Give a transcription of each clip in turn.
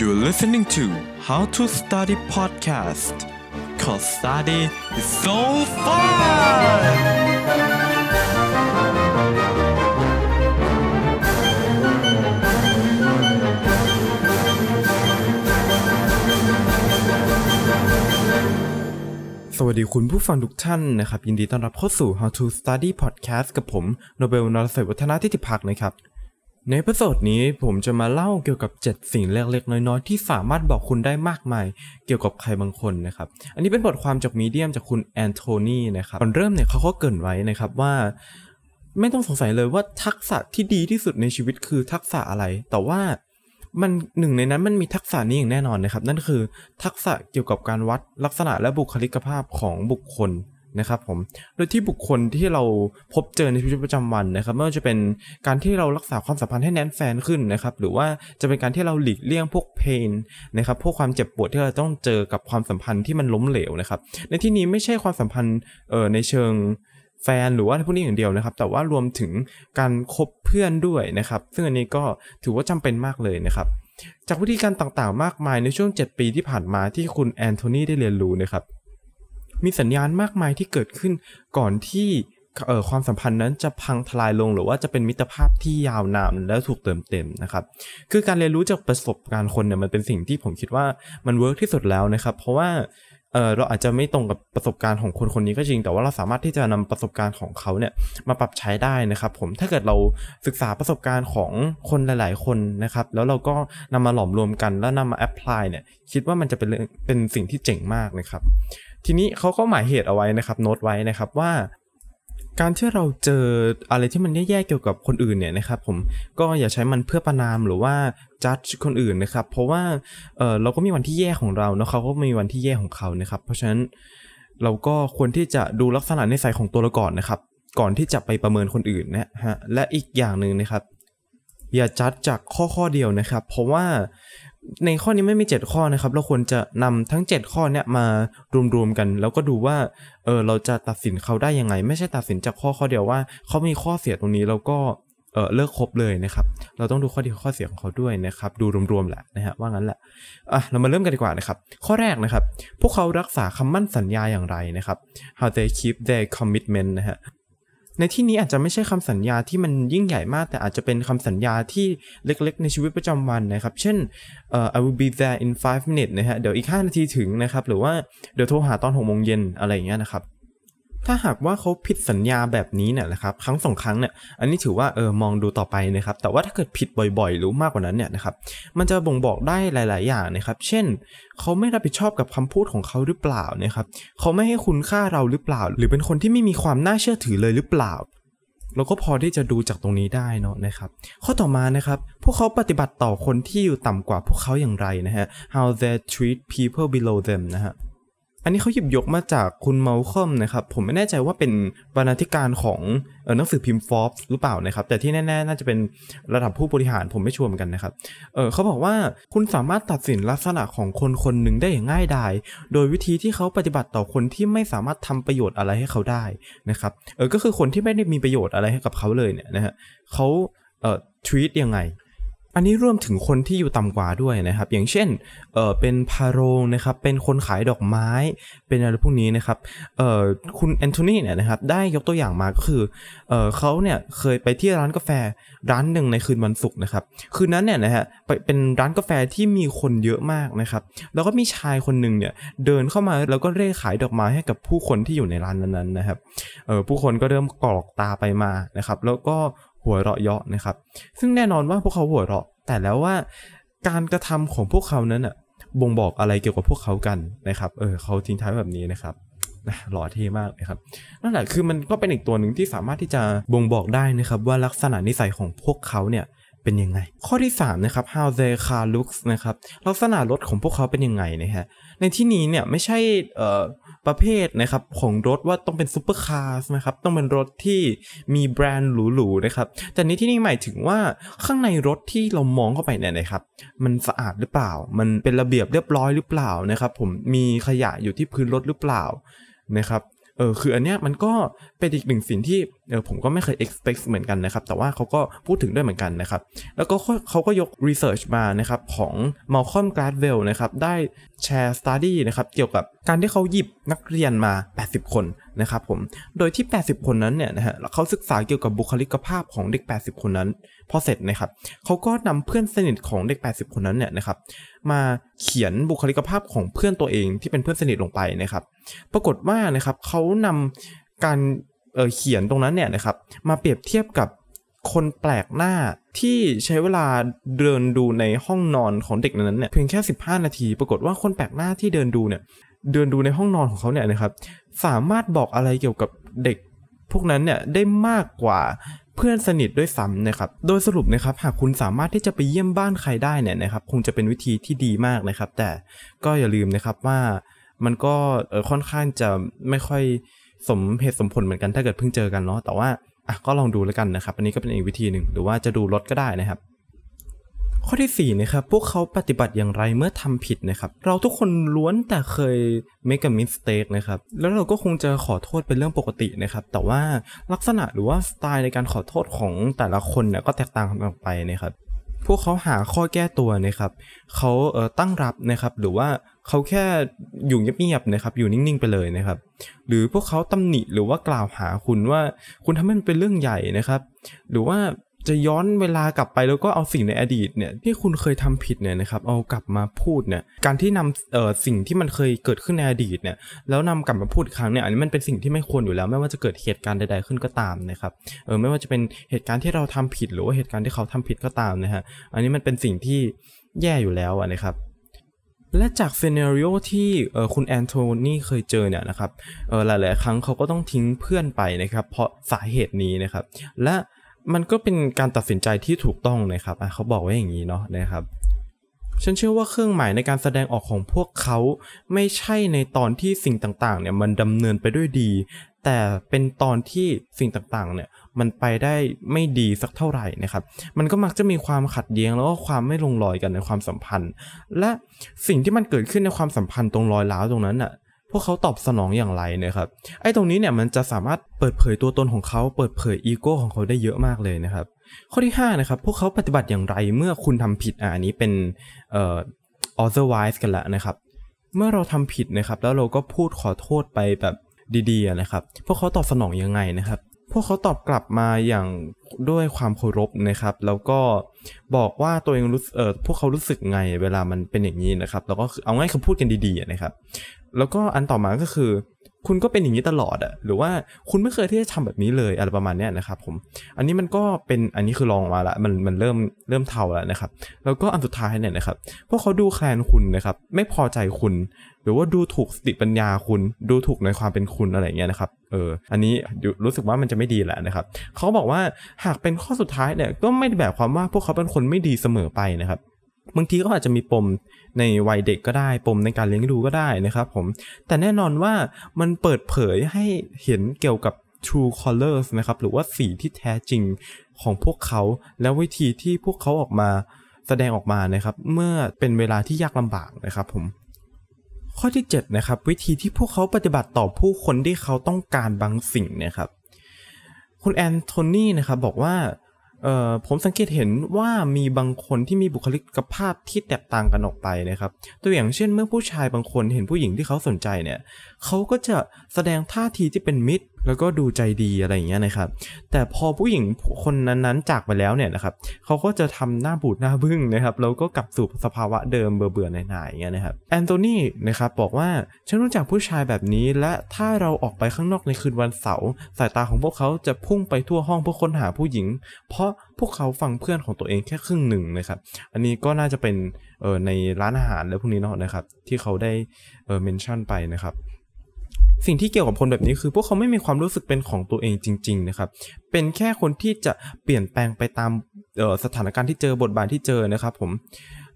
You're listening to How to Study Podcast cause study is so fun สวัสดีคุณผู้ฟังทุกท่านนะครับ ยินดีต้อนรับเข้าสู่ How to Study Podcast กับผม โนเบลนรเศรษฐวัฒนาทิติพักนะครับ ใน episode นี้ผมจะมาเล่าเกี่ยวกับ 7 สิ่งเล็กๆ น้อยๆ ที่สามารถบอกคุณได้มากมาย เกี่ยวกับใครบางคนนะครับ อันนี้เป็นบทความจาก Medium จากคุณแอนโทนีนะครับก่อนเริ่มเนี่ยเขาก็เกริ่นไว้นะครับว่า ไม่ต้องสงสัยเลยว่าทักษะที่ดีที่สุดในชีวิตคือทักษะอะไร แต่ว่ามันหนึ่งในนั้นมันมีทักษะนี้อย่างแน่นอนนะครับ นั่นคือทักษะเกี่ยวกับการวัดลักษณะและบุคลิกภาพของบุคคล นะครับผม โดยที่บุคคลที่เราพบเจอในชีวิตประจำวันนะครับไม่ว่าจะเป็นการที่เรารักษาความสัมพันธ์ให้แน่นแฟนขึ้นนะครับ หรือว่าจะเป็นการที่เราหลีกเลี่ยงพวกเพนนะครับพวกความเจ็บปวดที่เราต้องเจอกับความสัมพันธ์ที่มันล้มเหลวนะครับ ในที่นี้ไม่ใช่ความสัมพันธ์เอ่อในเชิงแฟนหรือว่าพวกนี้อย่างเดียวนะครับ แต่ว่ารวมถึงการคบเพื่อนด้วยนะครับ ซึ่งอันนี้ก็ถือว่าจำเป็นมากเลยนะครับ จากวิธีการต่างๆ มากมายในช่วง 7 ปีที่ผ่านมาที่คุณแอนโทนีได้เรียนรู้นะครับ มีสัญญาณมากมายที่เกิดขึ้นก่อนที่เอ่อความสัมพันธ์นั้นจะพังทลายลงหรือว่าจะเป็นมิตรภาพที่ยาวนานและถูกเติมเต็มนะครับ คือการเรียนรู้จากประสบการณ์คนเนี่ยมันเป็นสิ่งที่ผมคิดว่ามัน work ที่สุดแล้วนะครับ เพราะว่าเออเราอาจจะไม่ตรงกับประสบการณ์ของคนคนนี้ก็จริง แต่ว่าเราสามารถที่จะนำประสบการณ์ของเขาเนี่ยมาปรับใช้ได้นะครับ ผมถ้าเกิดเราศึกษาประสบการณ์ของคนหลาย ๆ คนนะครับ แล้วเราก็นำมาหลอมรวมกันแล้วนำมา apply เนี่ยคิดว่ามันจะเป็นเป็นสิ่งที่เจ๋งมากนะครับ ทีนี้เขาก็หมายเหตุเอาไว้นะครับโน้ตไว้นะครับว่า การที่เราเจออะไรที่มันแย่ๆเกี่ยวกับคนอื่นเนี่ยนะครับผมก็อย่าใช้มันเพื่อประนามหรือว่าจัดคนอื่นนะครับ เพราะว่าเออเราก็มีวันที่แย่ของเราเนาะเขาก็มีวันที่แย่ของเขานะครับ เพราะฉะนั้นเราก็ควรที่จะดูลักษณะนิสัยของตัวเราก่อนนะครับ ก่อนที่จะไปประเมินคนอื่นนะฮะและอีกอย่างหนึ่งนะครับ อย่าจัดจากข้อข้อเดียวนะครับ เพราะว่า ในข้อนี้ไม่มี 7 ข้อนะครับ เราควรจะนำทั้ง 7 ข้อเนี้ยมารวมๆกัน แล้วก็ดูว่าเออเราจะตัดสินเขาได้ยังไง ไม่ใช่ตัดสินจากข้อข้อเดียวว่า เขามีข้อเสียตรงนี้แล้วก็เออเลิกคบเลยนะครับ เราต้องดูข้อดีข้อเสียของเขาด้วยนะครับ ดูรวมๆแหละนะฮะว่างั้นแหละอะเรามาเริ่มกันดีกว่านะครับ ข้อแรกนะครับ พวกเขารักษาคำมั่นสัญญาอย่างไรนะครับ how they keep their commitment นะฮะ ในที่นี้อาจจะไม่ใช่คำสัญญาที่มันยิ่งใหญ่มาก แต่อาจจะเป็นคำสัญญาที่เล็กๆ ในชีวิตประจำวันนะครับ เช่น I will be there in five minutes นะฮะเดี๋ยวอีก 5 นาทีถึงนะครับ หรือว่าเดี๋ยวโทรหาตอน6โมงเย็นอะไรอย่างเงี้ยนะครับ ถ้าหากว่าเขาผิดสัญญาแบบนี้เนี่ยนะครับครั้งสองครั้งเนี่ยอันนี้ถือว่าเออมองดูต่อไปนะครับแต่ว่าถ้าเกิดผิดบ่อยๆ หรือมากกว่านั้นเนี่ยนะครับมันจะบ่งบอกได้หลาย ๆ อย่างนะครับเช่น เขาไม่รับผิดชอบกับคำพูดของเขาหรือเปล่านะครับเขาไม่ให้คุณค่าเราหรือเปล่า หรือเป็นคนที่ไม่มีความน่าเชื่อถือเลยหรือเปล่าเราก็พอที่จะดูจากตรงนี้ได้เนาะนะครับ ข้อต่อมานะครับ พวกเขาปฏิบัติต่อคนที่อยู่ต่ำกว่าพวกเขาอย่างไรนะฮะ how they treat people below them นะฮะ อันนี้เขาหยิบยกมาจากคุณเมาคอมนะครับ ผมไม่แน่ใจว่าเป็นบรรณาธิการของเออหนังสือพิมพ์ฟอ b หรือเปล่านะครับ แต่ที่แน่ๆ น่าจะเป็นระดับผู้บริหารผมไม่ชัวร์เหมือนกันนะครับเออเขาบอกว่าคุณสามารถตัดสินลักษณะของคนคนหนึ่งได้อย่างง่ายดาย โดยวิธีที่เขาปฏิบัติต่อคนที่ไม่สามารถทำประโยชน์อะไรให้เขาได้นะครับเออก็คือคนที่ไม่ได้มีประโยชน์อะไรให้กับเขาเลยเนี่ยนะฮะเขาเอ่อ treat ยังไง อันนี้รวมถึงคนที่อยู่ต่ำกว่าด้วยนะครับ อย่างเช่นเออเป็นพาโรงนะครับ เป็นคนขายดอกไม้ เป็นอะไรพวกนี้นะครับเออคุณแอนโทนีเนี่ยนะครับ ได้ยกตัวอย่างมาก็คือเออเขาเนี่ยเคยไปที่ร้านกาแฟร้านหนึ่งในคืนวันศุกร์นะครับ คืนนั้นเนี่ยนะฮะไปเป็นร้านกาแฟที่มีคนเยอะมากนะครับ แล้วก็มีชายคนหนึ่งเนี่ยเดินเข้ามาแล้วก็เร่ขายดอกไม้ให้กับผู้คนที่อยู่ในร้านนั้นๆนะครับเออผู้คนก็เริ่มกรอกตาไปมานะครับ แล้วก็ หัวเราะเยาะนะครับ ซึ่งแน่นอนว่าพวกเขาหัวเราะ แต่แล้วว่าการกระทำของพวกเขานั้นอะบ่งบอกอะไรเกี่ยวกับพวกเขากันนะครับ เออเขาทิ้งท้ายแบบนี้นะครับนะหล่อเท่มากนะครับนั่นแหละคือมันก็เป็นอีกตัวหนึ่งที่สามารถที่จะบ่งบอกได้นะครับ ว่าลักษณะนิสัยของพวกเขาเนี่ย เป็นยังไง ข้อที่3นะครับ how their car looks นะครับลักษณะรถของพวกเขาเป็นยังไงนะฮะในที่นี้เนี่ยไม่ใช่ประเภทนะครับของรถว่าต้องเป็นซูเปอร์คาร์นะครับต้องเป็นรถที่มีแบรนด์หรูๆนะครับแต่ในที่นี้หมายถึงว่าข้างในรถที่เรามองเข้าไปเนี่ยนะครับมันสะอาดหรือเปล่า มันเป็นระเบียบเรียบร้อยหรือเปล่านะครับผมมีขยะอยู่ที่พื้นรถหรือเปล่านะครับ เออคืออันเนี้ยมันก็เป็นอีกหนึ่งสิ่งที่เออผมก็ไม่เคย expect เหมือนกันนะครับ แต่ว่าเขาก็พูดถึงด้วยเหมือนกันนะครับ แล้วก็เขาก็ยก research มานะครับของ Malcolm Gladwell นะครับ ได้แชร์ study นะครับ เกี่ยวกับการที่เขาหยิบ นักเรียนมา 80 คนนะครับผม โดยที่ 80 คนนั้นเนี่ยนะฮะเขาศึกษาเกี่ยวกับบุคลิกภาพของเด็ก 80 คนนั้น พอเสร็จนะครับเขาก็นำเพื่อนสนิทของเด็ก 80 คนนั้นเนี่ยนะครับมาเขียนบุคลิกภาพของเพื่อนตัวเองที่เป็นเพื่อนสนิทลงไปนะครับ ปรากฏว่านะครับเขานำการเเขียนตรงนั้นเนี่ยนะครับมาเปรียบเทียบกับคนแปลกหน้าที่ใช้เวลาเดินดูในห้องนอนของเด็กนั้นเนี่ยเพียงแค่ 15 นาที ปรากฏว่าคนแปลกหน้าที่เดินดูเนี่ย เดินดูในห้องนอนของเขาเนี่ยนะครับ สามารถบอกอะไรเกี่ยวกับเด็กพวกนั้นเนี่ยได้มากกว่าเพื่อนสนิทด้วยซ้ำนะครับ โดยสรุปนะครับ หากคุณสามารถที่จะไปเยี่ยมบ้านใครได้เนี่ยนะครับ คงจะเป็นวิธีที่ดีมากนะครับ แต่ก็อย่าลืมนะครับว่ามันก็ค่อนข้างจะไม่ค่อยสมเหตุสมผลเหมือนกันถ้าเกิดเพิ่งเจอกันเนาะแต่ว่าอะก็ลองดูแล้วกันนะครับ อันนี้ก็เป็นอีกวิธีหนึ่งหรือว่าจะดูรถก็ได้นะครับ ข้อที่4นะครับพวกเขาปฏิบัติอย่างไรเมื่อทำผิดนะครับ เราทุกคนล้วนแต่เคย make a mistake นะครับ แล้วเราก็คงจะขอโทษเป็นเรื่องปกตินะครับ แต่ว่าลักษณะหรือว่าสไตล์ในการขอโทษของแต่ละคนเนี่ยก็แตกต่างกันออกไปนะครับ พวกเขาหาข้อแก้ตัวนะครับเขาเออตั้งรับนะครับ หรือว่าเขาแค่อยู่เงียบๆนะครับ อยู่นิ่งๆไปเลยนะครับ หรือพวกเขาตำหนิหรือว่ากล่าวหาคุณว่าคุณทำให้มันเป็นเรื่องใหญ่นะครับ หรือว่า จะย้อนเวลากลับไปแล้วก็เอาสิ่งในอดีตเนี่ยที่คุณเคยทำผิดเนี่ยนะครับเอากลับมาพูดเนี่ยการที่นำเอ่อสิ่งที่มันเคยเกิดขึ้นในอดีตเนี่ยแล้วนำกลับมาพูดอีกครั้งเนี่ยอันนี้มันเป็นสิ่งที่ไม่ควรอยู่แล้วไม่ว่าจะเกิดเหตุการณ์ใดๆขึ้นก็ตามนะครับเออไม่ว่าจะเป็นเหตุการณ์ที่เราทำผิดหรือว่าเหตุการณ์ที่เขาทำผิดก็ตามนะฮะอันนี้มันเป็นสิ่งที่แย่อยู่แล้วนะครับและจากเซเนริโอที่เออคุณแอนโทนีเคยเจอเนี่ยนะครับหลาย ๆ ครั้งเขาก็ต้องทิ้งเพื่อนไปนะครับ เพราะสาเหตุนี้นะครับ และ มันก็เป็นการตัดสินใจที่ถูกต้องนะครับเขาบอกไว้อย่างนี้เนาะนะครับฉันเชื่อว่าเครื่องหมายในการแสดงออกของพวกเขาไม่ใช่ในตอนที่สิ่งต่างๆ เนี่ยมันดำเนินไปด้วยดี แต่เป็นตอนที่สิ่งต่างๆ เนี่ยมันไปได้ไม่ดีสักเท่าไหร่นะครับ มันก็มักจะมีความขัดแย้งแล้วก็ความไม่ลงรอยกันในความสัมพันธ์ และสิ่งที่มันเกิดขึ้นในความสัมพันธ์ตรงรอยร้าวตรงนั้นอะ พวกเขาตอบสนองอย่างไรนะครับไอ้ตรงนี้เนี่ยมันจะสามารถเปิดเผยตัวตนของเขา เปิดเผยอีโก้ของเขาได้เยอะมากเลยนะครับ ข้อที่5นะครับพวกเขาปฏิบัติอย่างไรเมื่อคุณทำผิดอ่านี้เป็นเอ่อ otherwise กันละนะครับ เมื่อเราทำผิดนะครับ แล้วเราก็พูดขอโทษไปแบบดีๆนะครับ พวกเขาตอบสนองยังไงนะครับ วกเขาตอบกลับมาอย่างด้วยความเคารพนะครับ แล้วก็บอกว่าตัวเองรู้เออพวกเขารู้สึกไงเวลามันเป็นอย่างนี้นะครับ แล้วก็เอาง่ายคำพูดกันดีๆนะครับ แล้วก็อันต่อมาก็คือ คุณก็เป็นอย่างนี้ตลอดอะหรือว่าคุณไม่เคยที่จะทำแบบนี้เลยอะไรประมาณนี้นะครับผมอันนี้มันก็เป็นอันนี้คือลองมาละมันมันเริ่มเริ่มเท่าแล้วนะครับ แล้วก็อันสุดท้ายเนี่ยนะครับพวกเขาดูแคลนคุณนะครับไม่พอใจคุณ หรือว่าดูถูกสติปัญญาคุณ ดูถูกในความเป็นคุณอะไรเงี้ยนะครับเอออันนี้รู้สึกว่ามันจะไม่ดีแหละนะครับเขาบอกว่าหากเป็นข้อสุดท้ายเนี่ยก็ไม่ได้แบบความว่าพวกเขาเป็นคนไม่ดีเสมอไปนะครับ บางทีก็อาจจะมีปมในวัยเด็กก็ได้ ปมในการเลี้ยงดูก็ได้นะครับผม แต่แน่นอนว่ามันเปิดเผยให้เห็นเกี่ยวกับ true colors นะครับ หรือว่าสีที่แท้จริงของพวกเขา แล้ววิธีที่พวกเขาออกมาแสดงออกมานะครับ เมื่อเป็นเวลาที่ยากลำบากนะครับผม ข้อที่7นะครับวิธีที่พวกเขาปฏิบัติต่อผู้คนที่เขาต้องการบางสิ่งนะครับ คุณแอนโทนีนะครับบอกว่า เอ่อผมสังเกตเห็นว่ามีบางคนที่มีบุคลิกภาพที่แตกต่างกันออกไปนะครับ ตัวอย่างเช่นเมื่อผู้ชายบางคนเห็นผู้หญิงที่เขาสนใจเนี่ยเขาก็จะแสดงท่าทีที่เป็นมิตร แล้วก็ดูใจดีอะไรอย่างเงี้ยนะครับ แต่พอผู้หญิงคนนั้นๆจากไปแล้วเนี่ยนะครับเขาก็จะทำหน้าบูดหน้าบึ้งนะครับแล้วก็กลับสู่สภาวะเดิมเบื่อๆหน่ายๆอย่างเงี้ยนะครับแอนโทนีนะครับบอกว่าฉันรู้จักผู้ชายแบบนี้ และถ้าเราออกไปข้างนอกในคืนวันเสาร์สายตาของพวกเขาจะพุ่งไปทั่วห้องเพื่อค้นหาผู้หญิง เพราะพวกเขาฟังเพื่อนของตัวเองแค่ครึ่งหนึ่งนะครับ อันนี้ก็น่าจะเป็นเออในร้านอาหารแล้วพวกนี้เนาะนะครับ ที่เขาได้เออเมนชั่นไปนะครับ สิ่งที่เกี่ยวกับคนแบบนี้คือ พวกเขาไม่มีความรู้สึกเป็นของตัวเองจริง ๆ นะครับ เป็นแค่คนที่จะเปลี่ยนแปลงไปตามสถานการณ์ที่เจอบทบาทที่เจอนะครับ ผม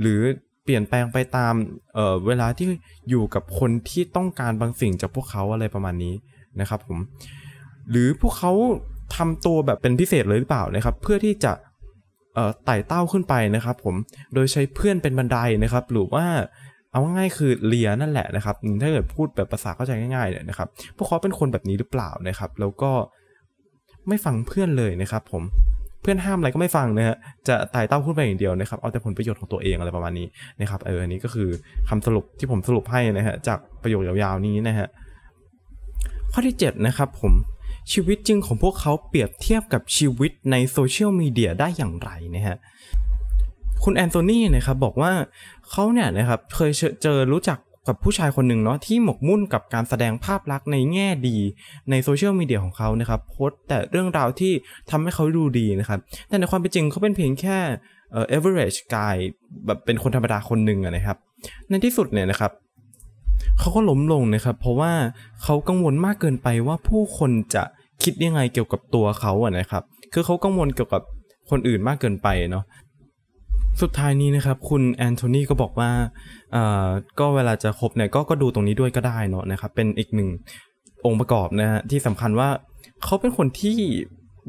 หรือเปลี่ยนแปลงไปตามเเวลาที่อยู่กับคนที่ต้องการบางสิ่งจากพวกเขาอะไรประมาณนี้นะครับ ผม หรือพวกเขาทำตัวแบบเป็นพิเศษเลยหรือเปล่านะครับ เพื่อที่จะไต่เต้าขึ้นไปนะครับ ผม โดยใช้เพื่อนเป็นบันไดนะครับ หรือว่า เอาง่ายคือเลียนั่นแหละนะครับถ้าเกิดพูดแบบภาษาเข้าใจง่ายๆเนี่ยนะครับพวกเขาเป็นคนแบบนี้หรือเปล่านะครับ แล้วก็ไม่ฟังเพื่อนเลยนะครับ ผมเพื่อนห้ามอะไรก็ไม่ฟังนะฮะจะตายเต้าพูดไปอย่างเดียวนะครับเอาแต่ผลประโยชน์ของตัวเองอะไรประมาณนี้นะครับเอออันนี้ก็คือคำสรุปที่ผมสรุปให้นะฮะจากประโยคยาวๆนี้นะฮะข้อที่7นะครับผมชีวิตจริงของพวกเขาเปรียบเทียบกับชีวิตในโซเชียลมีเดียได้อย่างไรนะฮะ คุณแอนโทนีนะครับบอกว่าเขาเนี่ยนะครับเคยเจอรู้จักกับผู้ชายคนหนึ่งเนาะที่หมกมุ่นกับการแสดงภาพลักษณ์ในแง่ดีในโซเชียลมีเดียของเขานะครับโพสต์แต่เรื่องราวที่ทำให้เขาดูดีนะครับ แต่ในความเป็นจริงเขาเป็นเพียงแค่เอ่อ average guy แบบเป็นคนธรรมดาคนหนึ่งนะครับ ในที่สุดเนี่ยนะครับเขาก็ล้มลงนะครับ เพราะว่าเขากังวลมากเกินไปว่าผู้คนจะคิดยังไงเกี่ยวกับตัวเขาอะนะครับ คือเขากังวลเกี่ยวกับคนอื่นมากเกินไปเนาะ สุดท้ายนี้นะครับคุณแอนโทนีก็บอกว่าก็เวลาจะคบเนี่ยกก็ดูตรงนี้ด้วยก็ได้เนาะนะครับเป็นอีกหนึ่งองค์ประกอบนะฮะที่สำคัญว่าเขาเป็นคนที่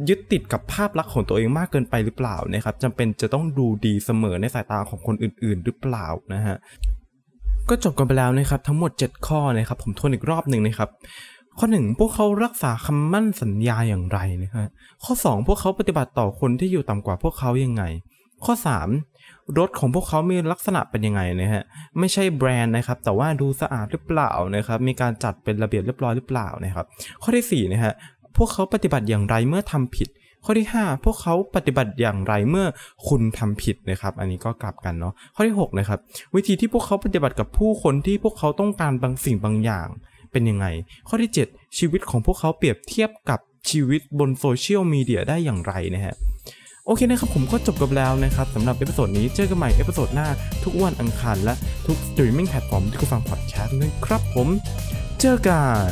ยึดติดกับภาพลักษณ์ของตัวเองมากเกินไปหรือเปล่านะครับจำเป็นจะต้องดูดีเสมอในสายตาของคนอื่น ๆ หรือเปล่านะฮะก็จบกันไปแล้วนะครับทั้งหมด 7 ข้อนะครับผมทวนอีกรอบหนึ่งนะครับข้อ 1 พวกเขารักษาคำมั่นสัญญาอย่างไรนะฮะข้อ 2 พวกเขาปฏิบัติต่อคนที่อยู่ต่ำกว่าพวกเขายังไง ข้อ 3 รถของพวกเขามีลักษณะเป็นยังไงนะฮะไม่ใช่แบรนด์นะครับ แต่ว่าดูสะอาดหรือเปล่านะครับมีการจัดเป็นระเบียบเรียบร้อยหรือเปล่านะครับ ข้อที่4นะฮะพวกเขาปฏิบัติอย่างไรเมื่อทำผิด ข้อที่ 5 พวกเขาปฏิบัติอย่างไรเมื่อคุณทำผิดนะครับ อันนี้ก็กลับกันเนาะข้อที่6นะครับวิธีที่พวกเขาปฏิบัติกับผู้คนที่พวกเขาต้องการบางสิ่งบางอย่างเป็นยังไง ข้อที่ 7 ชีวิตของพวกเขาเปรียบเทียบกับชีวิตบนโซเชียลมีเดียได้อย่างไรนะฮะ โอเคนะครับผมก็จบกันแล้วนะครับสำหรับ episode นี้เจอกันใหม่ episode หน้าทุกวันอังคารและทุก streaming platform ที่คุณฟังพอดแคสต์นะครับผม เจอกัน